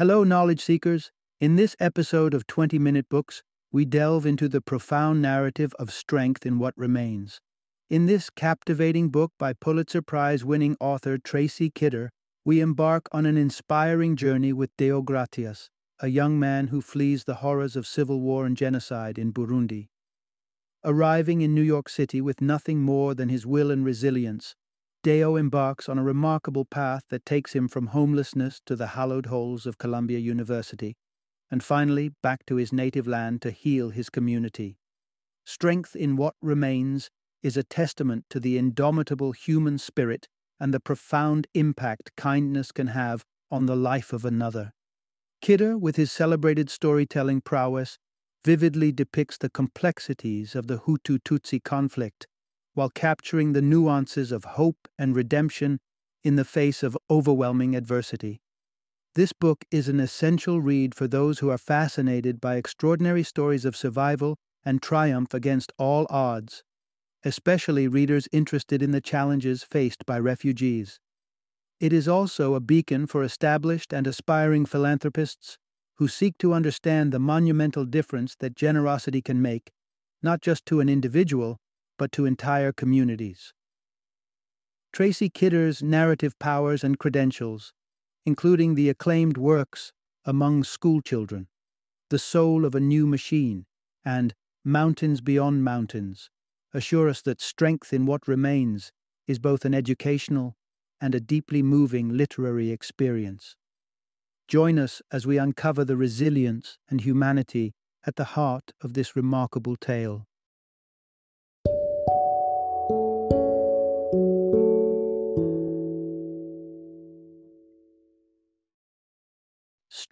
Hello, knowledge seekers. In this episode of 20 Minute Books, we delve into the profound narrative of strength in what remains. In this captivating book by Pulitzer Prize winning author Tracy Kidder, we embark on an inspiring journey with Deo Gratias, a young man who flees the horrors of civil war and genocide in Burundi. Arriving in New York City with nothing more than his will and resilience, Deo embarks on a remarkable path that takes him from homelessness to the hallowed halls of Columbia University, and finally back to his native land to heal his community. Strength in what remains is a testament to the indomitable human spirit and the profound impact kindness can have on the life of another. Kidder, with his celebrated storytelling prowess, vividly depicts the complexities of the Hutu Tutsi conflict while capturing the nuances of hope and redemption in the face of overwhelming adversity. This book is an essential read for those who are fascinated by extraordinary stories of survival and triumph against all odds, especially readers interested in the challenges faced by refugees. It is also a beacon for established and aspiring philanthropists who seek to understand the monumental difference that generosity can make, not just to an individual, but to entire communities. Tracy Kidder's narrative powers and credentials, including the acclaimed works Among Schoolchildren, The Soul of a New Machine, and Mountains Beyond Mountains, assure us that strength in what remains is both an educational and a deeply moving literary experience. Join us as we uncover the resilience and humanity at the heart of this remarkable tale.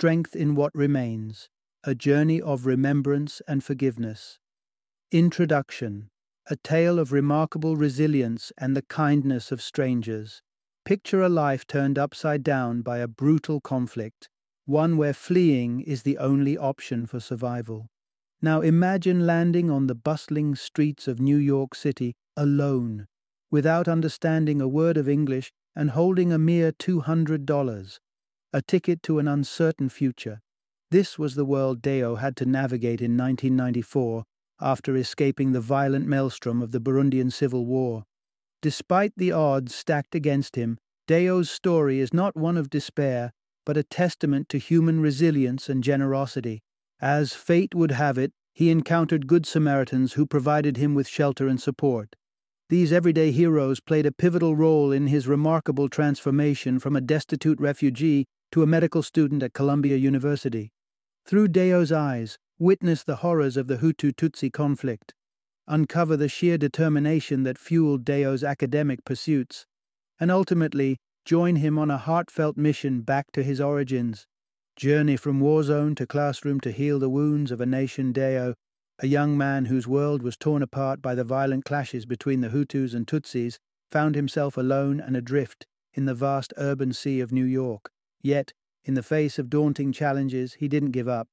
Strength in What Remains A Journey of Remembrance and Forgiveness. Introduction A Tale of Remarkable Resilience and the Kindness of Strangers. Picture a life turned upside down by a brutal conflict, one where fleeing is the only option for survival. Now imagine landing on the bustling streets of New York City alone, without understanding a word of English and holding a mere $200 a ticket to an uncertain future. This was the world Deo had to navigate in 1994 after escaping the violent maelstrom of the Burundian Civil War. Despite the odds stacked against him, Deo's story is not one of despair, but a testament to human resilience and generosity. As fate would have it, he encountered good Samaritans who provided him with shelter and support. These everyday heroes played a pivotal role in his remarkable transformation from a destitute refugee to a medical student at Columbia University. Through Deo's eyes, witness the horrors of the Hutu Tutsi conflict, uncover the sheer determination that fueled Deo's academic pursuits, and ultimately join him on a heartfelt mission back to his origins. Journey from war zone to classroom to heal the wounds of a nation Deo, a young man whose world was torn apart by the violent clashes between the Hutus and Tutsis, found himself alone and adrift in the vast urban sea of New York. Yet, in the face of daunting challenges, he didn't give up.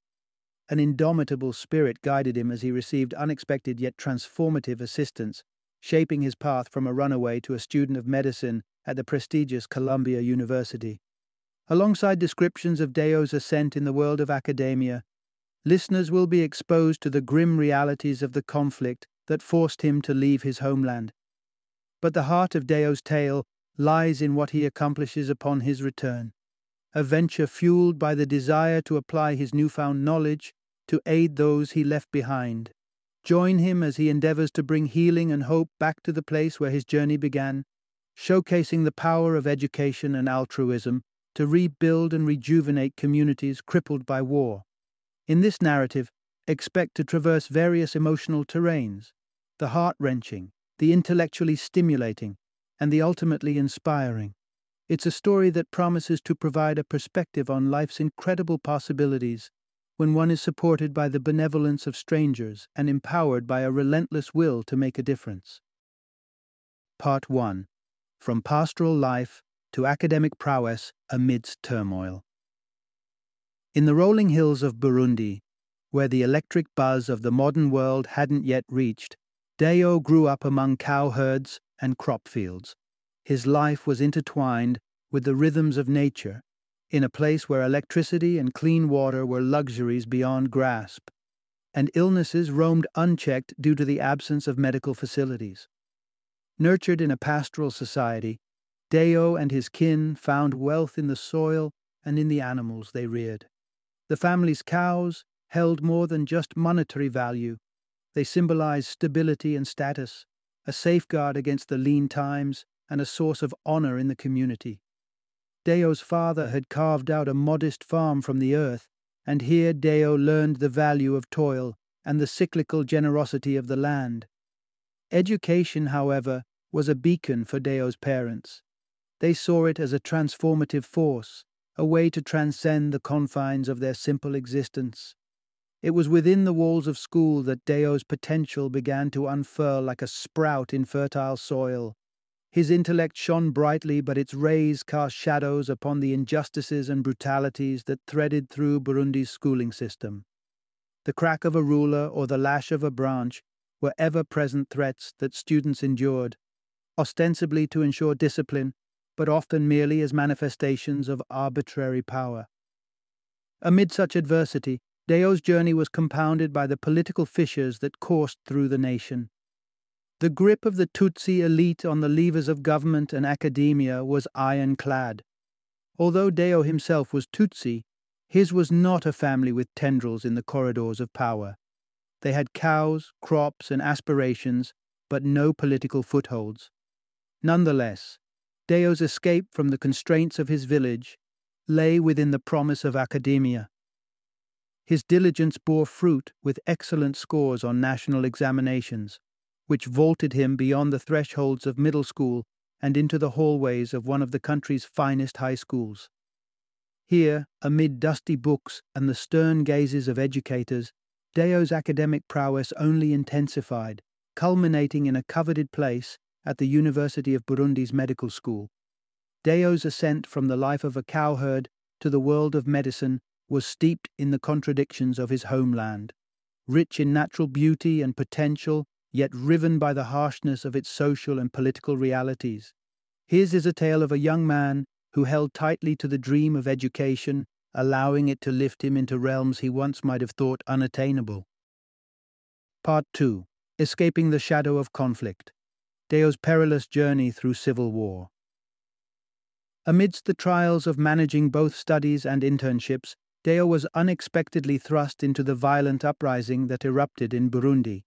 An indomitable spirit guided him as he received unexpected yet transformative assistance, shaping his path from a runaway to a student of medicine at the prestigious Columbia University. Alongside descriptions of Deo's ascent in the world of academia, listeners will be exposed to the grim realities of the conflict that forced him to leave his homeland. But the heart of Deo's tale lies in what he accomplishes upon his return a venture fueled by the desire to apply his newfound knowledge to aid those he left behind. Join him as he endeavors to bring healing and hope back to the place where his journey began, showcasing the power of education and altruism to rebuild and rejuvenate communities crippled by war. In this narrative, expect to traverse various emotional terrains the heart wrenching, the intellectually stimulating, and the ultimately inspiring. It's a story that promises to provide a perspective on life's incredible possibilities when one is supported by the benevolence of strangers and empowered by a relentless will to make a difference. Part 1 From Pastoral Life to Academic Prowess Amidst Turmoil. In the rolling hills of Burundi, where the electric buzz of the modern world hadn't yet reached, Deo grew up among cowherds and crop fields. His life was intertwined with the rhythms of nature, in a place where electricity and clean water were luxuries beyond grasp, and illnesses roamed unchecked due to the absence of medical facilities. Nurtured in a pastoral society, Deo and his kin found wealth in the soil and in the animals they reared. The family's cows held more than just monetary value. They symbolized stability and status, a safeguard against the lean times, and a source of honor in the community. Deo's father had carved out a modest farm from the earth, and here Deo learned the value of toil and the cyclical generosity of the land. Education, however, was a beacon for Deo's parents. They saw it as a transformative force, a way to transcend the confines of their simple existence. It was within the walls of school that Deo's potential began to unfurl like a sprout in fertile soil, his intellect shone brightly, but its rays cast shadows upon the injustices and brutalities that threaded through Burundi's schooling system. The crack of a ruler or the lash of a branch were ever present threats that students endured, ostensibly to ensure discipline, but often merely as manifestations of arbitrary power. Amid such adversity, Deo's journey was compounded by the political fissures that coursed through the nation. The grip of the Tutsi elite on the levers of government and academia was ironclad. Although Deo himself was Tutsi, his was not a family with tendrils in the corridors of power. They had cows, crops, and aspirations, but no political footholds. Nonetheless, Deo's escape from the constraints of his village lay within the promise of academia. His diligence bore fruit with excellent scores on national examinations which vaulted him beyond the thresholds of middle school and into the hallways of one of the country's finest high schools. Here, amid dusty books and the stern gazes of educators, Deo's academic prowess only intensified, culminating in a coveted place at the University of Burundi's medical school. Deo's ascent from the life of a cowherd to the world of medicine was steeped in the contradictions of his homeland. Rich in natural beauty and potential, yet riven by the harshness of its social and political realities. His is a tale of a young man who held tightly to the dream of education, allowing it to lift him into realms he once might have thought unattainable. Part 2 Escaping the Shadow of Conflict Deo's Perilous Journey Through Civil War. Amidst the trials of managing both studies and internships, Deo was unexpectedly thrust into the violent uprising that erupted in Burundi.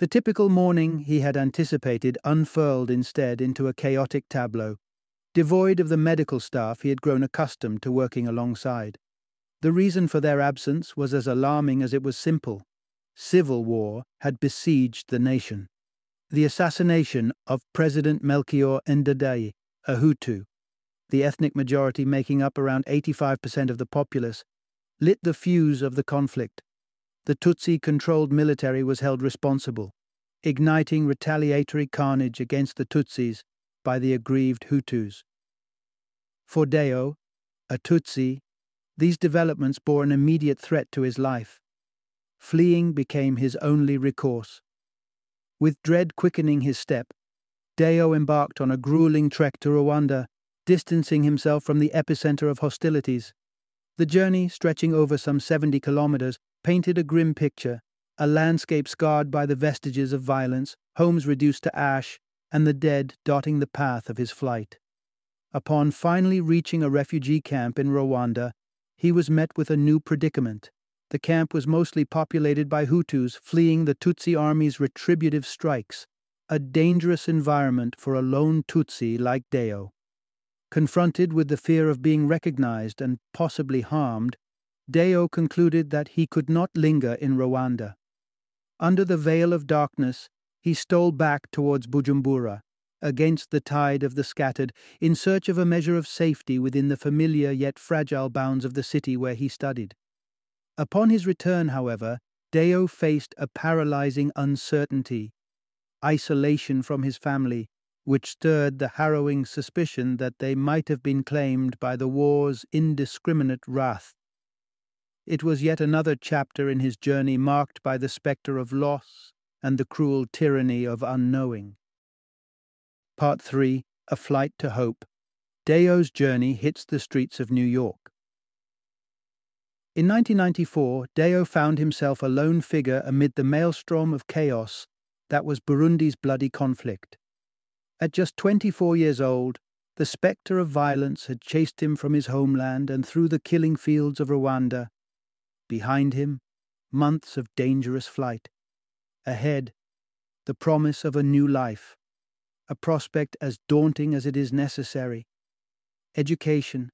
The typical morning he had anticipated unfurled instead into a chaotic tableau, devoid of the medical staff he had grown accustomed to working alongside. The reason for their absence was as alarming as it was simple. Civil war had besieged the nation. The assassination of President Melchior Ndadaye, a Hutu, the ethnic majority making up around 85% of the populace, lit the fuse of the conflict the Tutsi controlled military was held responsible, igniting retaliatory carnage against the Tutsis by the aggrieved Hutus. For Deo, a Tutsi, these developments bore an immediate threat to his life. Fleeing became his only recourse. With dread quickening his step, Deo embarked on a grueling trek to Rwanda, distancing himself from the epicenter of hostilities. The journey, stretching over some 70 kilometers, painted a grim picture a landscape scarred by the vestiges of violence, homes reduced to ash, and the dead dotting the path of his flight. Upon finally reaching a refugee camp in Rwanda, he was met with a new predicament. The camp was mostly populated by Hutus fleeing the Tutsi army's retributive strikes, a dangerous environment for a lone Tutsi like Deo. Confronted with the fear of being recognized and possibly harmed, Deo concluded that he could not linger in Rwanda. Under the veil of darkness, he stole back towards Bujumbura, against the tide of the scattered, in search of a measure of safety within the familiar yet fragile bounds of the city where he studied. Upon his return, however, Deo faced a paralyzing uncertainty, isolation from his family, which stirred the harrowing suspicion that they might have been claimed by the war's indiscriminate wrath. It was yet another chapter in his journey marked by the spectre of loss and the cruel tyranny of unknowing. Part 3 A Flight to Hope Deo's journey hits the streets of New York. In 1994, Deo found himself a lone figure amid the maelstrom of chaos that was Burundi's bloody conflict. At just 24 years old, the spectre of violence had chased him from his homeland and through the killing fields of Rwanda. Behind him, months of dangerous flight. Ahead, the promise of a new life, a prospect as daunting as it is necessary. Education,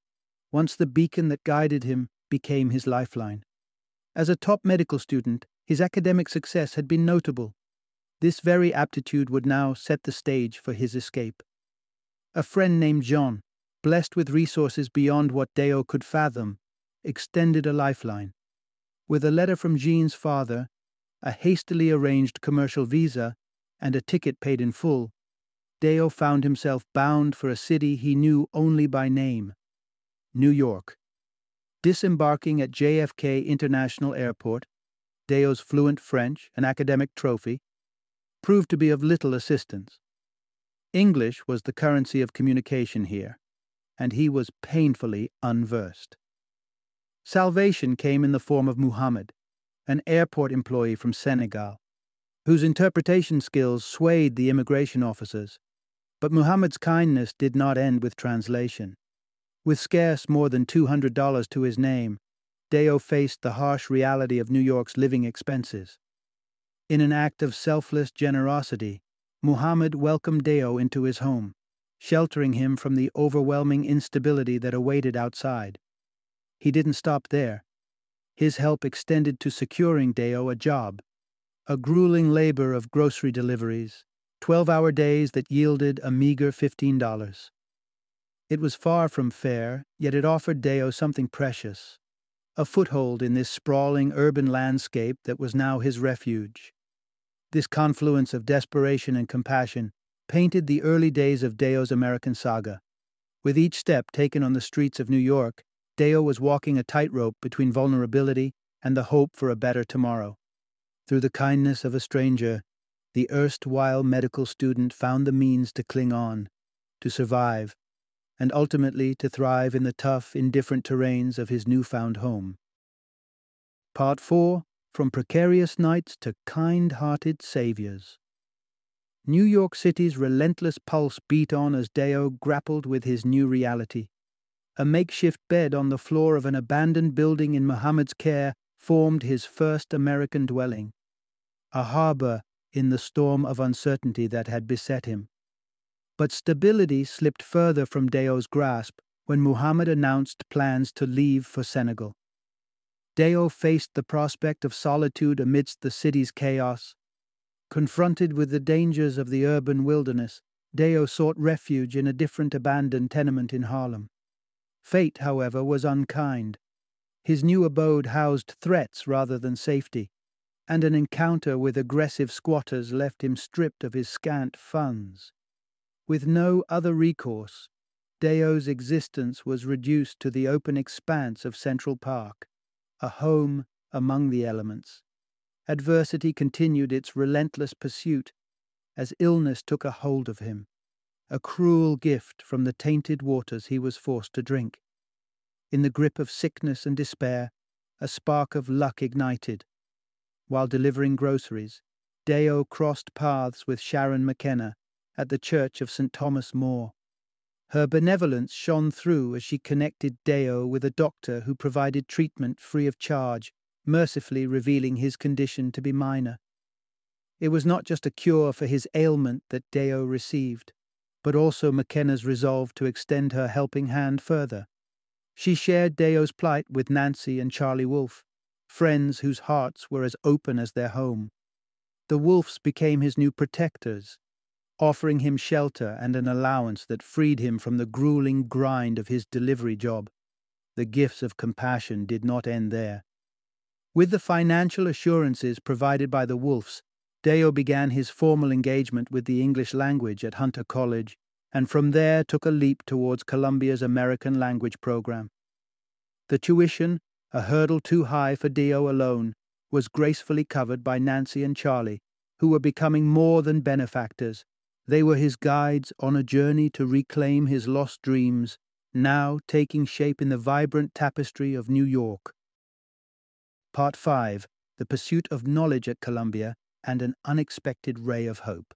once the beacon that guided him, became his lifeline. As a top medical student, his academic success had been notable. This very aptitude would now set the stage for his escape. A friend named Jean, blessed with resources beyond what Deo could fathom, extended a lifeline. With a letter from Jean's father, a hastily arranged commercial visa, and a ticket paid in full, Deo found himself bound for a city he knew only by name New York. Disembarking at JFK International Airport, Deo's fluent French, an academic trophy, proved to be of little assistance. English was the currency of communication here, and he was painfully unversed. Salvation came in the form of Muhammad, an airport employee from Senegal, whose interpretation skills swayed the immigration officers. But Muhammad's kindness did not end with translation. With scarce more than $200 to his name, Deo faced the harsh reality of New York's living expenses. In an act of selfless generosity, Muhammad welcomed Deo into his home, sheltering him from the overwhelming instability that awaited outside. He didn't stop there. His help extended to securing Deo a job, a grueling labor of grocery deliveries, 12 hour days that yielded a meager $15. It was far from fair, yet it offered Deo something precious a foothold in this sprawling urban landscape that was now his refuge. This confluence of desperation and compassion painted the early days of Deo's American saga. With each step taken on the streets of New York, Deo was walking a tightrope between vulnerability and the hope for a better tomorrow. Through the kindness of a stranger, the erstwhile medical student found the means to cling on, to survive, and ultimately to thrive in the tough, indifferent terrains of his newfound home. Part 4 From Precarious Nights to Kind Hearted Saviors. New York City's relentless pulse beat on as Deo grappled with his new reality. A makeshift bed on the floor of an abandoned building in Muhammad's care formed his first American dwelling. A harbor in the storm of uncertainty that had beset him. But stability slipped further from Deo's grasp when Muhammad announced plans to leave for Senegal. Deo faced the prospect of solitude amidst the city's chaos. Confronted with the dangers of the urban wilderness, Deo sought refuge in a different abandoned tenement in Harlem. Fate, however, was unkind. His new abode housed threats rather than safety, and an encounter with aggressive squatters left him stripped of his scant funds. With no other recourse, Deo's existence was reduced to the open expanse of Central Park, a home among the elements. Adversity continued its relentless pursuit as illness took a hold of him, a cruel gift from the tainted waters he was forced to drink. In the grip of sickness and despair, a spark of luck ignited. While delivering groceries, Deo crossed paths with Sharon McKenna, at the church of St. Thomas More. Her benevolence shone through as she connected Deo with a doctor who provided treatment free of charge, mercifully revealing his condition to be minor. It was not just a cure for his ailment that Deo received, but also McKenna's resolve to extend her helping hand further. She shared Deo's plight with Nancy and Charlie Wolfe, friends whose hearts were as open as their home. The Wolfes became his new protectors, offering him shelter and an allowance that freed him from the grueling grind of his delivery job. The gifts of compassion did not end there. With the financial assurances provided by the Wolfes, Deo began his formal engagement with the English language at Hunter College, and from there took a leap towards Columbia's American language program. The tuition, a hurdle too high for Deo alone, was gracefully covered by Nancy and Charlie, who were becoming more than benefactors they were his guides on a journey to reclaim his lost dreams now taking shape in the vibrant tapestry of New York. Part 5 The Pursuit of Knowledge at Columbia and an Unexpected Ray of Hope.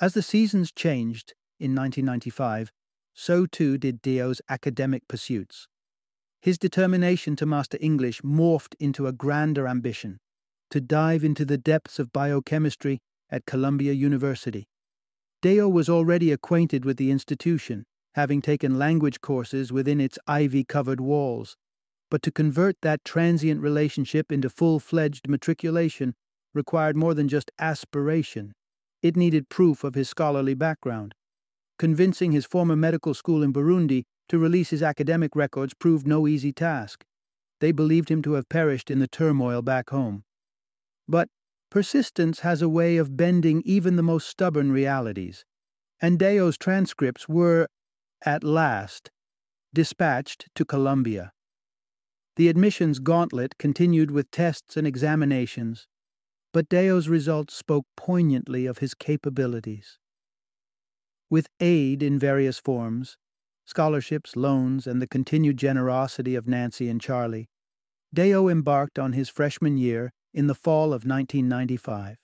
As the seasons changed in 1995, so too did Deo's academic pursuits. His determination to master English morphed into a grander ambition to dive into the depths of biochemistry at Columbia University. Deo was already acquainted with the institution, having taken language courses within its ivy covered walls. But to convert that transient relationship into full fledged matriculation required more than just aspiration. It needed proof of his scholarly background. Convincing his former medical school in Burundi to release his academic records proved no easy task. They believed him to have perished in the turmoil back home. But persistence has a way of bending even the most stubborn realities, and Deo's transcripts were, at last, dispatched to Columbia. The admissions gauntlet continued with tests and examinations, but Deo's results spoke poignantly of his capabilities. With aid in various forms, scholarships, loans, and the continued generosity of Nancy and Charlie, Deo embarked on his freshman year in the fall of 1995.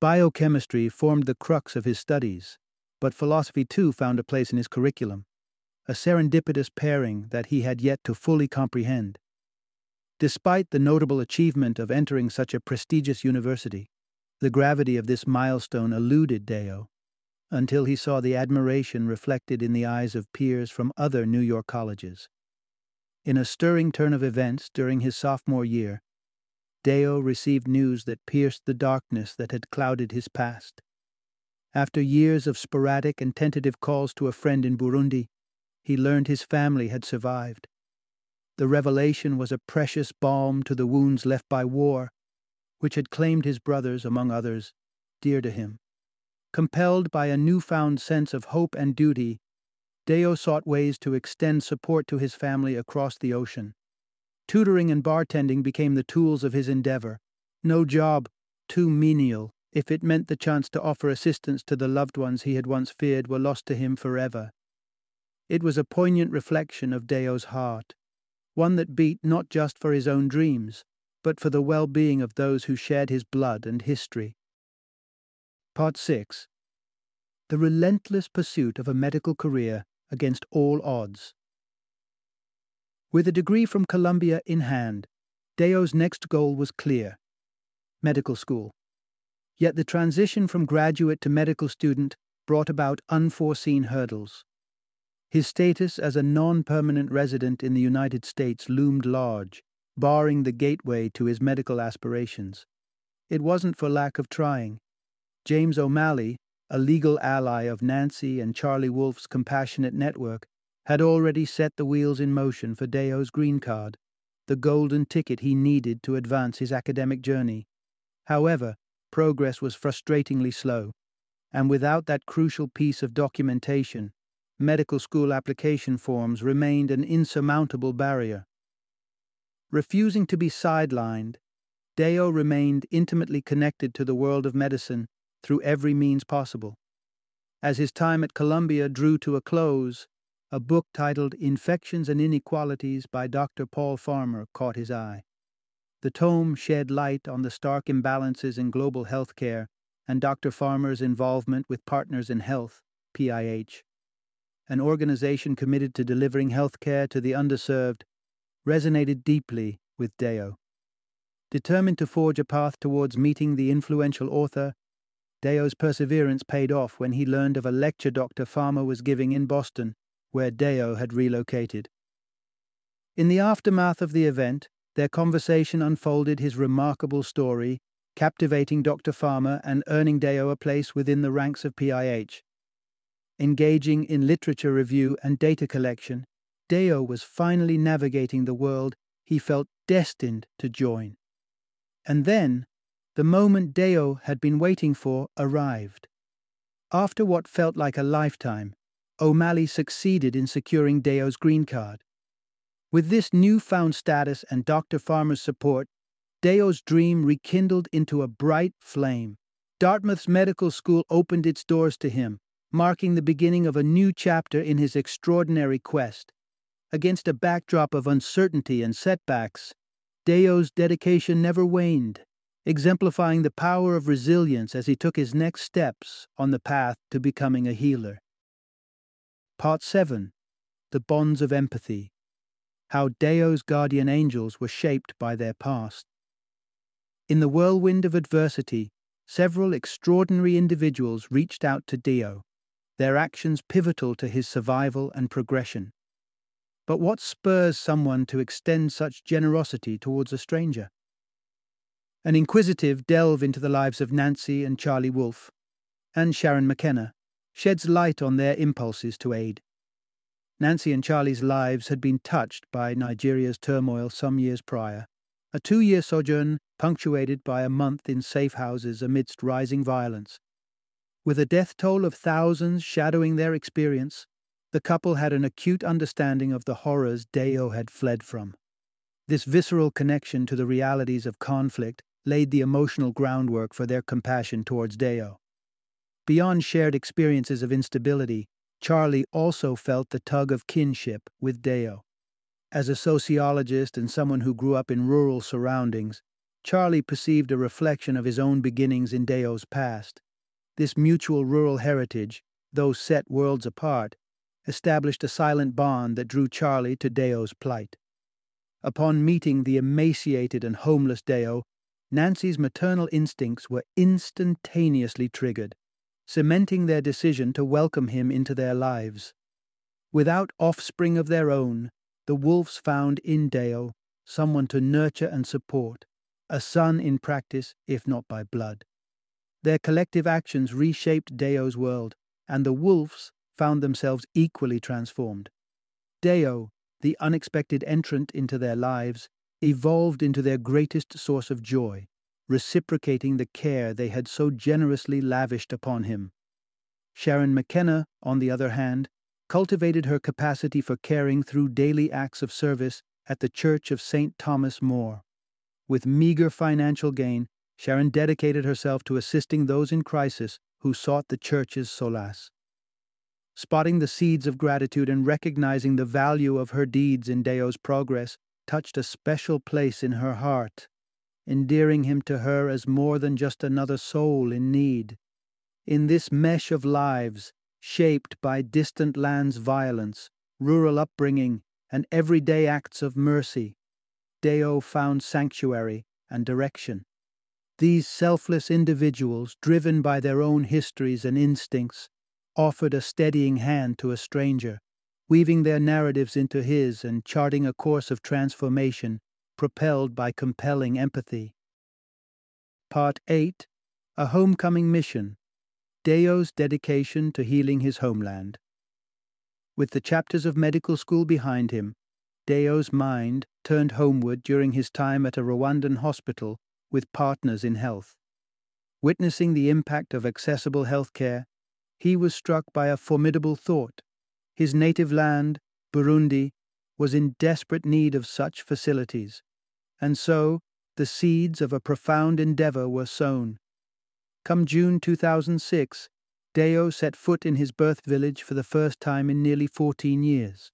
Biochemistry formed the crux of his studies, but philosophy too found a place in his curriculum, a serendipitous pairing that he had yet to fully comprehend. Despite the notable achievement of entering such a prestigious university, the gravity of this milestone eluded Deo until he saw the admiration reflected in the eyes of peers from other New York colleges. In a stirring turn of events during his sophomore year, Deo received news that pierced the darkness that had clouded his past. After years of sporadic and tentative calls to a friend in Burundi, he learned his family had survived. The revelation was a precious balm to the wounds left by war, which had claimed his brothers, among others, dear to him. Compelled by a newfound sense of hope and duty, Deo sought ways to extend support to his family across the ocean. Tutoring and bartending became the tools of his endeavor. No job too menial if it meant the chance to offer assistance to the loved ones he had once feared were lost to him forever. It was a poignant reflection of Deo's heart, one that beat not just for his own dreams, but for the well being of those who shared his blood and history. Part 6 The Relentless Pursuit of a Medical Career Against All Odds. With a degree from Columbia in hand, Deo's next goal was clear medical school. Yet the transition from graduate to medical student brought about unforeseen hurdles. His status as a non permanent resident in the United States loomed large, barring the gateway to his medical aspirations. It wasn't for lack of trying. James O'Malley, a legal ally of Nancy and Charlie Wolfe's compassionate network, had already set the wheels in motion for Deo's green card, the golden ticket he needed to advance his academic journey. However, progress was frustratingly slow, and without that crucial piece of documentation, medical school application forms remained an insurmountable barrier. Refusing to be sidelined, Deo remained intimately connected to the world of medicine through every means possible. As his time at Columbia drew to a close, a book titled Infections and Inequalities by Dr. Paul Farmer caught his eye. The tome shed light on the stark imbalances in global health care and Dr. Farmer's involvement with Partners in Health, PIH, an organization committed to delivering health care to the underserved, resonated deeply with Deo. Determined to forge a path towards meeting the influential author, Deo's perseverance paid off when he learned of a lecture Dr. Farmer was giving in Boston, where Deo had relocated. In the aftermath of the event, their conversation unfolded his remarkable story, captivating Dr. Farmer and earning Deo a place within the ranks of PIH. Engaging in literature review and data collection, Deo was finally navigating the world he felt destined to join. And then, the moment Deo had been waiting for arrived. After what felt like a lifetime, O'Malley succeeded in securing Deo's green card. With this newfound status and Dr. Farmer's support, Deo's dream rekindled into a bright flame. Dartmouth's medical school opened its doors to him, marking the beginning of a new chapter in his extraordinary quest. Against a backdrop of uncertainty and setbacks, Deo's dedication never waned, exemplifying the power of resilience as he took his next steps on the path to becoming a healer. Part 7 The Bonds of Empathy How Deo's guardian angels were shaped by their past. In the whirlwind of adversity, several extraordinary individuals reached out to Deo, their actions pivotal to his survival and progression. But what spurs someone to extend such generosity towards a stranger? An inquisitive delve into the lives of Nancy and Charlie Wolfe, and Sharon McKenna, sheds light on their impulses to aid. Nancy and Charlie's lives had been touched by Nigeria's turmoil some years prior, a two year sojourn punctuated by a month in safe houses amidst rising violence. With a death toll of thousands shadowing their experience, the couple had an acute understanding of the horrors Deo had fled from. This visceral connection to the realities of conflict laid the emotional groundwork for their compassion towards Deo. Beyond shared experiences of instability, Charlie also felt the tug of kinship with Deo. As a sociologist and someone who grew up in rural surroundings, Charlie perceived a reflection of his own beginnings in Deo's past. This mutual rural heritage, though set worlds apart, established a silent bond that drew Charlie to Deo's plight. Upon meeting the emaciated and homeless Deo, Nancy's maternal instincts were instantaneously triggered, cementing their decision to welcome him into their lives. Without offspring of their own, the Wolfes found in Deo someone to nurture and support, a son in practice, if not by blood. Their collective actions reshaped Deo's world, and the Wolfes found themselves equally transformed. Deo, the unexpected entrant into their lives, evolved into their greatest source of joy, reciprocating the care they had so generously lavished upon him. Sharon McKenna, on the other hand, cultivated her capacity for caring through daily acts of service at the Church of St. Thomas More. With meager financial gain, Sharon dedicated herself to assisting those in crisis who sought the Church's solace spotting the seeds of gratitude and recognizing the value of her deeds in Deo's progress, touched a special place in her heart, endearing him to her as more than just another soul in need. In this mesh of lives, shaped by distant lands' violence, rural upbringing, and everyday acts of mercy, Deo found sanctuary and direction. These selfless individuals, driven by their own histories and instincts, offered a steadying hand to a stranger, weaving their narratives into his and charting a course of transformation propelled by compelling empathy. Part 8 A Homecoming Mission Deo's dedication to healing his homeland. With the chapters of medical school behind him, Deo's mind turned homeward during his time at a Rwandan hospital with partners in health. Witnessing the impact of accessible health care, he was struck by a formidable thought. His native land, Burundi, was in desperate need of such facilities, and so the seeds of a profound endeavor were sown. Come June 2006, Deo set foot in his birth village for the first time in nearly 14 years.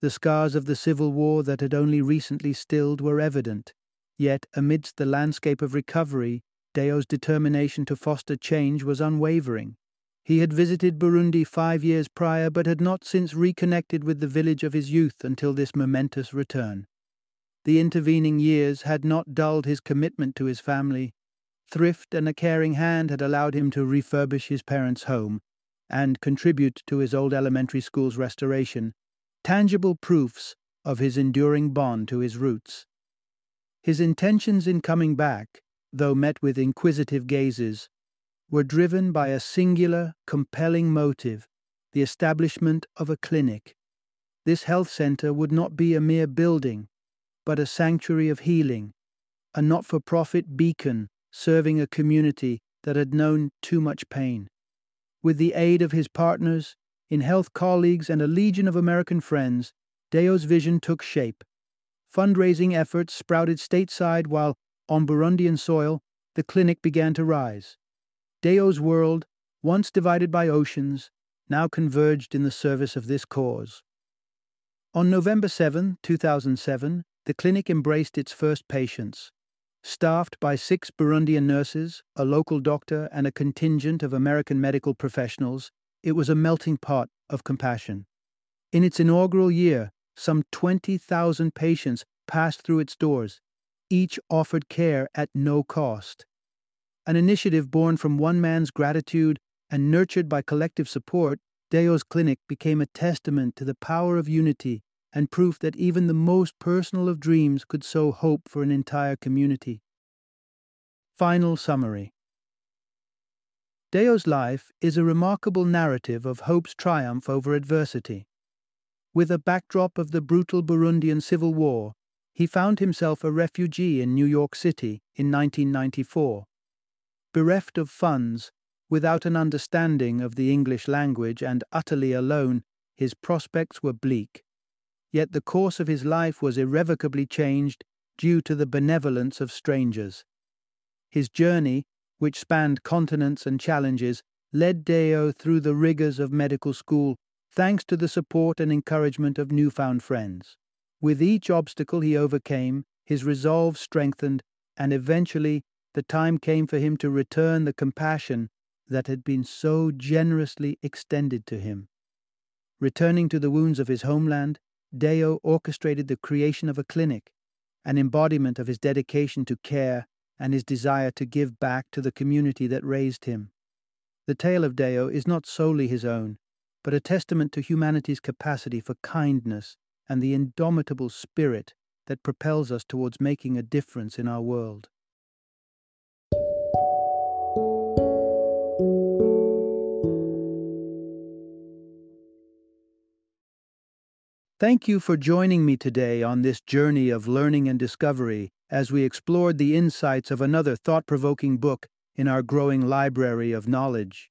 The scars of the civil war that had only recently stilled were evident, yet amidst the landscape of recovery, Deo's determination to foster change was unwavering. He had visited Burundi five years prior, but had not since reconnected with the village of his youth until this momentous return. The intervening years had not dulled his commitment to his family. Thrift and a caring hand had allowed him to refurbish his parents' home and contribute to his old elementary school's restoration, tangible proofs of his enduring bond to his roots. His intentions in coming back, though met with inquisitive gazes, were driven by a singular, compelling motive the establishment of a clinic. This health center would not be a mere building, but a sanctuary of healing, a not for profit beacon serving a community that had known too much pain. With the aid of his partners, in health colleagues, and a legion of American friends, Deo's vision took shape. Fundraising efforts sprouted stateside while, on Burundian soil, the clinic began to rise. Deo's world, once divided by oceans, now converged in the service of this cause. On November 7, 2007, the clinic embraced its first patients. Staffed by six Burundian nurses, a local doctor, and a contingent of American medical professionals, it was a melting pot of compassion. In its inaugural year, some 20,000 patients passed through its doors, each offered care at no cost. An initiative born from one man's gratitude and nurtured by collective support, Deo's clinic became a testament to the power of unity and proof that even the most personal of dreams could sow hope for an entire community. Final summary Deo's life is a remarkable narrative of hope's triumph over adversity. With a backdrop of the brutal Burundian Civil War, he found himself a refugee in New York City in 1994. Bereft of funds, without an understanding of the English language, and utterly alone, his prospects were bleak. Yet the course of his life was irrevocably changed due to the benevolence of strangers. His journey, which spanned continents and challenges, led Deo through the rigors of medical school thanks to the support and encouragement of newfound friends. With each obstacle he overcame, his resolve strengthened, and eventually the time came for him to return the compassion that had been so generously extended to him. Returning to the wounds of his homeland, Deo orchestrated the creation of a clinic, an embodiment of his dedication to care and his desire to give back to the community that raised him. The tale of Deo is not solely his own, but a testament to humanity's capacity for kindness and the indomitable spirit that propels us towards making a difference in our world. Thank you for joining me today on this journey of learning and discovery as we explored the insights of another thought provoking book in our growing library of knowledge.